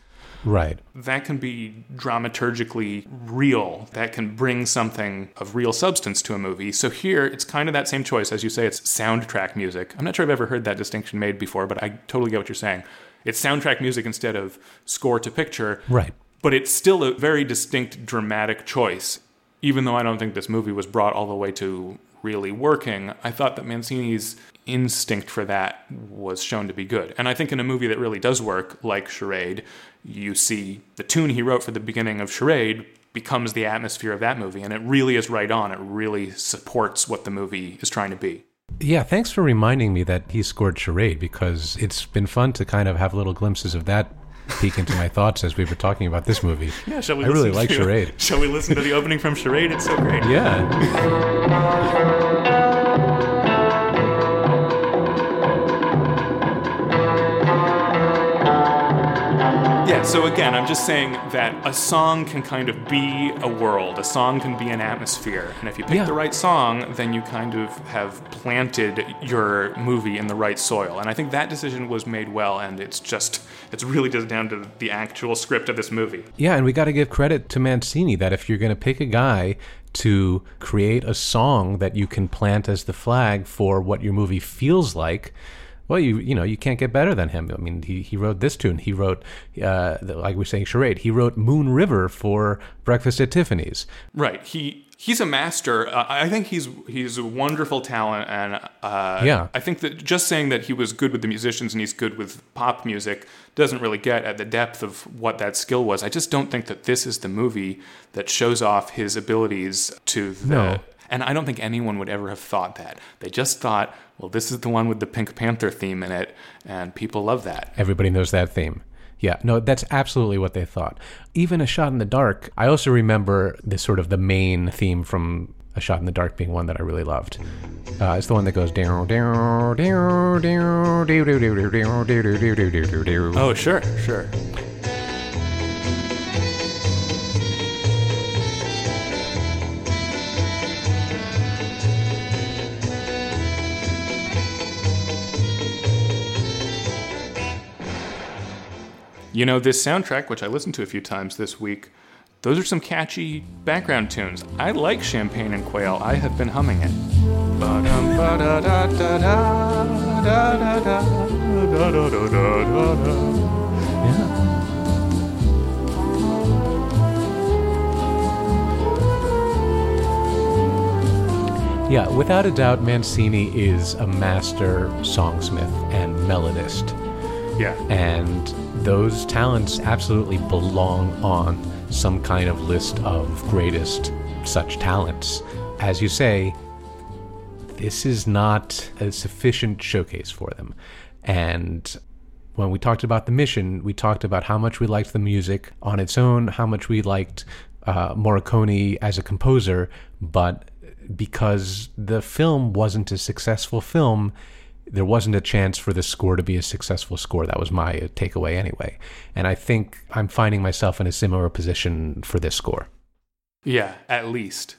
Right. That can be dramaturgically real. That can bring something of real substance to a movie. So here, it's kind of that same choice. As you say, it's soundtrack music. I'm not sure I've ever heard that distinction made before, but I totally get what you're saying. It's soundtrack music instead of score to picture. Right. But it's still a very distinct dramatic choice. Even though I don't think this movie was brought all the way to really working, I thought that Mancini's instinct for that was shown to be good. And I think in a movie that really does work, like Charade, you see the tune he wrote for the beginning of Charade becomes the atmosphere of that movie, and it really is right on. It really supports what the movie is trying to be. Yeah, thanks for reminding me that he scored Charade because it's been fun to kind of have little glimpses of that peek into my thoughts as we were talking about this movie. Yeah, shall we I really like to- Charade. Shall we listen to the opening from Charade? It's so great. Yeah. Yeah, so again, I'm just saying that a song can kind of be a world, a song can be an atmosphere. And if you pick Yeah. the right song, then you kind of have planted your movie in the right soil. And I think that decision was made well, and it's just, it's really just down to the actual script of this movie. Yeah, and we got to give credit to Mancini that if you're going to pick a guy to create a song that you can plant as the flag for what your movie feels like, well, you you know you can't get better than him. I mean, he, he wrote this tune. He wrote, uh, like we were saying, charade. He wrote Moon River for Breakfast at Tiffany's. Right. He he's a master. Uh, I think he's he's a wonderful talent, and uh, Yeah. I think that just saying that he was good with the musicians and he's good with pop music doesn't really get at the depth of what that skill was. I just don't think that this is the movie that shows off his abilities to the. No. And I don't think anyone would ever have thought that. They just thought, well, this is the one with the Pink Panther theme in it, and people love that. Everybody knows that theme. Yeah, no, that's absolutely what they thought. Even A Shot in the Dark, I also remember the sort of the main theme from A Shot in the Dark being one that I really loved. Uh, it's the one that goes down, down, down, down, down, down, down, down, down, down, down. Oh, sure, sure. You know, this soundtrack, which I listened to a few times this week, those are some catchy background tunes. I like Champagne and Quail. I have been humming it. Da-da-da-da-da. Yeah, without a doubt, Mancini is a master songsmith and melodist. Yeah. And those talents absolutely belong on some kind of list of greatest such talents. As you say, this is not a sufficient showcase for them. And when we talked about the mission, we talked about how much we liked the music on its own, how much we liked uh, Morricone as a composer, but because the film wasn't a successful film, there wasn't a chance for the score to be a successful score. That was my takeaway anyway. And I think I'm finding myself in a similar position for this score. Yeah, at least.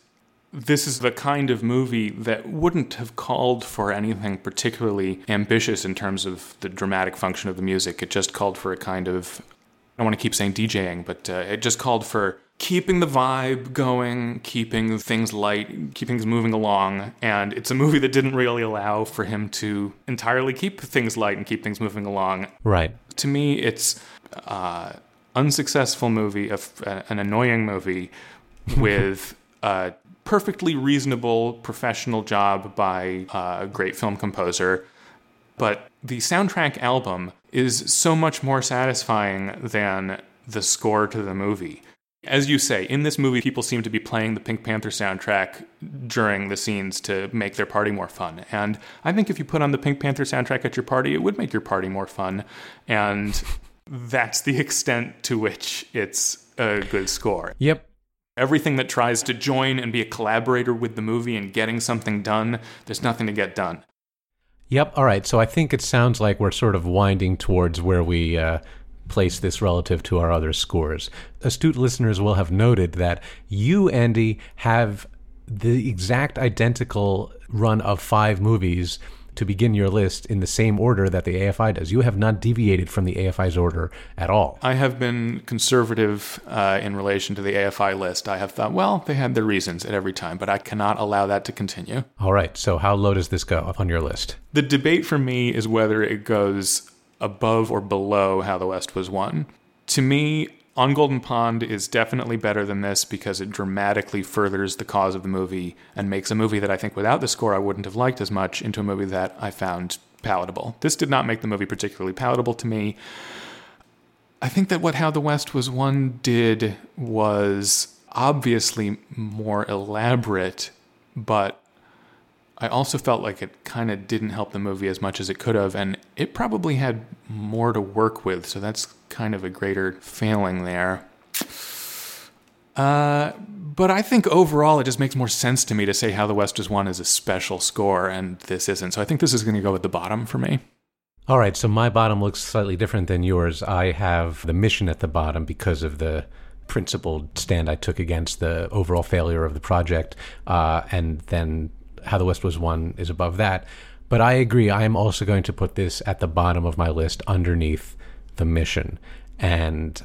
This is the kind of movie that wouldn't have called for anything particularly ambitious in terms of the dramatic function of the music. It just called for a kind of, I don't want to keep saying DJing, but uh, it just called for keeping the vibe going, keeping things light, keeping things moving along. And it's a movie that didn't really allow for him to entirely keep things light and keep things moving along. Right. To me, it's uh, unsuccessful movie, an annoying movie with a perfectly reasonable professional job by a great film composer. But the soundtrack album is so much more satisfying than the score to the movie. As you say, in this movie, people seem to be playing the Pink Panther soundtrack during the scenes to make their party more fun. And I think if you put on the Pink Panther soundtrack at your party, it would make your party more fun. And that's the extent to which it's a good score. Yep. Everything that tries to join and be a collaborator with the movie and getting something done, there's nothing to get done. Yep. All right. So I think it sounds like we're sort of winding towards where we uh, place this relative to our other scores. Astute listeners will have noted that you, Andy, have the exact identical run of five movies to begin your list in the same order that the AFI does. You have not deviated from the AFI's order at all. I have been conservative uh, in relation to the AFI list. I have thought, well, they had their reasons at every time, but I cannot allow that to continue. All right. So how low does this go on your list? The debate for me is whether it goes above or below How the West Was Won. To me, On Golden Pond is definitely better than this because it dramatically furthers the cause of the movie and makes a movie that I think without the score I wouldn't have liked as much into a movie that I found palatable. This did not make the movie particularly palatable to me. I think that what How the West Was Won did was obviously more elaborate, but I also felt like it kind of didn't help the movie as much as it could have, and it probably had more to work with, so that's kind of a greater failing there. Uh, but I think overall it just makes more sense to me to say How the West is Won is a special score, and this isn't. So I think this is going to go at the bottom for me. All right, so my bottom looks slightly different than yours. I have the mission at the bottom because of the principled stand I took against the overall failure of the project, uh, and then How the West Was Won is above that. But I agree, I am also going to put this at the bottom of my list underneath the mission. And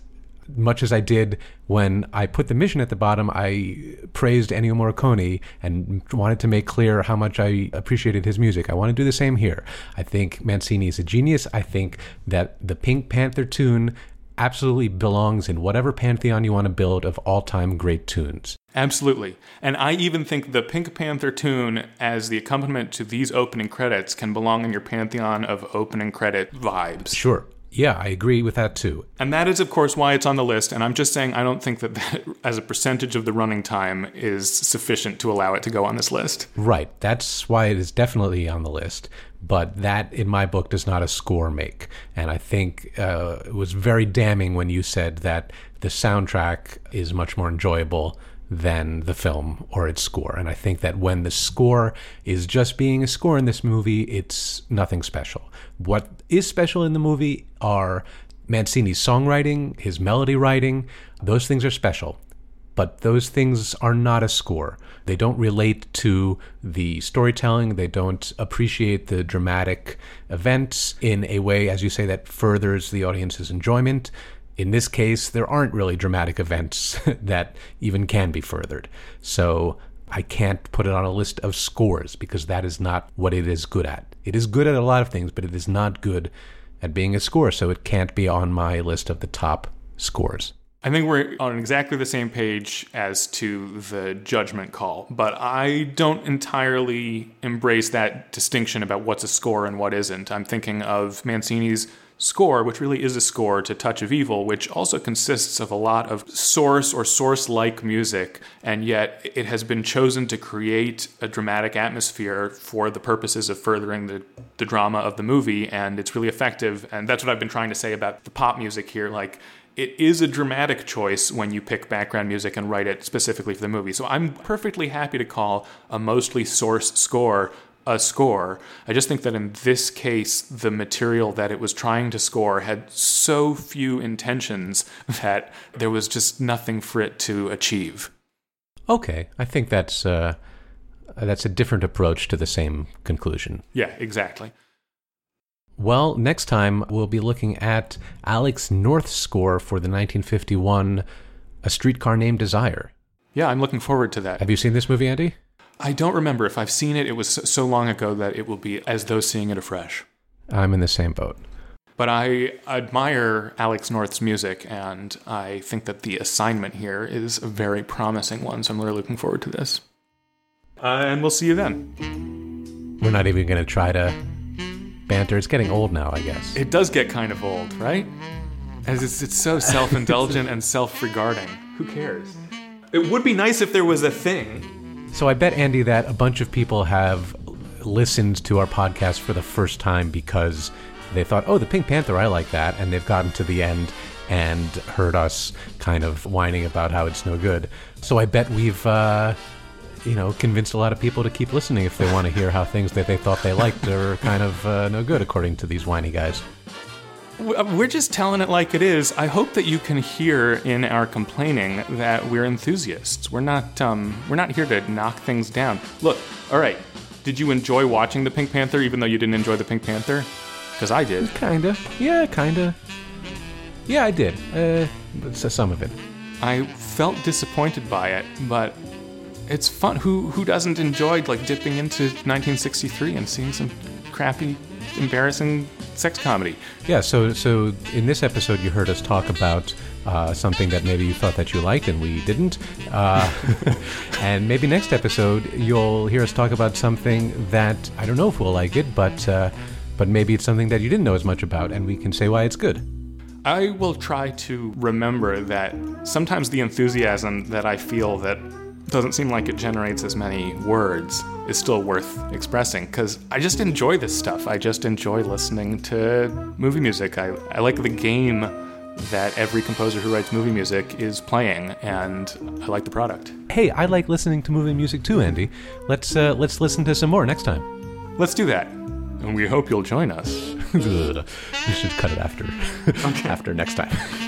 much as I did when I put the mission at the bottom, I praised Ennio Morricone and wanted to make clear how much I appreciated his music. I want to do the same here. I think Mancini is a genius. I think that the Pink Panther tune absolutely belongs in whatever pantheon you want to build of all time great tunes. Absolutely. And I even think the Pink Panther tune as the accompaniment to these opening credits can belong in your pantheon of opening credit vibes. Sure. Yeah, I agree with that too. And that is, of course, why it's on the list. And I'm just saying, I don't think that, that as a percentage of the running time is sufficient to allow it to go on this list. Right. That's why it is definitely on the list. But that, in my book, does not a score make. And I think uh, it was very damning when you said that the soundtrack is much more enjoyable than the film or its score. And I think that when the score is just being a score in this movie, it's nothing special. What is special in the movie are Mancini's songwriting, his melody writing. Those things are special. But those things are not a score. They don't relate to the storytelling. They don't appreciate the dramatic events in a way, as you say, that furthers the audience's enjoyment. In this case, there aren't really dramatic events that even can be furthered. So I can't put it on a list of scores because that is not what it is good at. It is good at a lot of things, but it is not good at being a score, so it can't be on my list of the top scores. I think we're on exactly the same page as to the judgment call, but I don't entirely embrace that distinction about what's a score and what isn't. I'm thinking of Mancini's score, which really is a score to Touch of Evil, which also consists of a lot of source or source like music, and yet it has been chosen to create a dramatic atmosphere for the purposes of furthering the, the drama of the movie, and it's really effective. And that's what I've been trying to say about the pop music here. Like, it is a dramatic choice when you pick background music and write it specifically for the movie. So I'm perfectly happy to call a mostly source score a score. I just think that in this case, the material that it was trying to score had so few intentions that there was just nothing for it to achieve. Okay, I think that's uh, that's a different approach to the same conclusion. Yeah, exactly. Well, next time we'll be looking at Alex North's score for the 1951 A Streetcar Named Desire. Yeah, I'm looking forward to that. Have you seen this movie, Andy? I don't remember if I've seen it. It was so long ago that it will be as though seeing it afresh. I'm in the same boat. But I admire Alex North's music, and I think that the assignment here is a very promising one. So I'm really looking forward to this. Uh, and we'll see you then. We're not even going to try to banter. It's getting old now, I guess. It does get kind of old, right? As it's, it's so self indulgent and self regarding. Who cares? It would be nice if there was a thing. So I bet, Andy, that a bunch of people have listened to our podcast for the first time because they thought, oh, the Pink Panther, I like that. And they've gotten to the end and heard us kind of whining about how it's no good. So I bet we've. Uh, you know, convinced a lot of people to keep listening if they want to hear how things that they thought they liked are kind of uh, no good, according to these whiny guys. We're just telling it like it is. I hope that you can hear in our complaining that we're enthusiasts. We're not um, we're not here to knock things down. Look, all right. Did you enjoy watching the Pink Panther, even though you didn't enjoy the Pink Panther? Because I did. Kinda. Yeah, kinda. Yeah, I did. Uh, some of it. I felt disappointed by it, but it's fun. Who who doesn't enjoy like dipping into 1963 and seeing some crappy, embarrassing sex comedy? Yeah. So so in this episode, you heard us talk about. Uh, something that maybe you thought that you liked and we didn't. Uh, and maybe next episode you'll hear us talk about something that I don't know if we'll like it, but uh, but maybe it's something that you didn't know as much about, and we can say why it's good. I will try to remember that sometimes the enthusiasm that I feel that doesn't seem like it generates as many words is still worth expressing because I just enjoy this stuff. I just enjoy listening to movie music. I, I like the game that every composer who writes movie music is playing, and I like the product. Hey, I like listening to movie music too, Andy. Let's uh, let's listen to some more next time. Let's do that, and we hope you'll join us. we should cut it after after next time.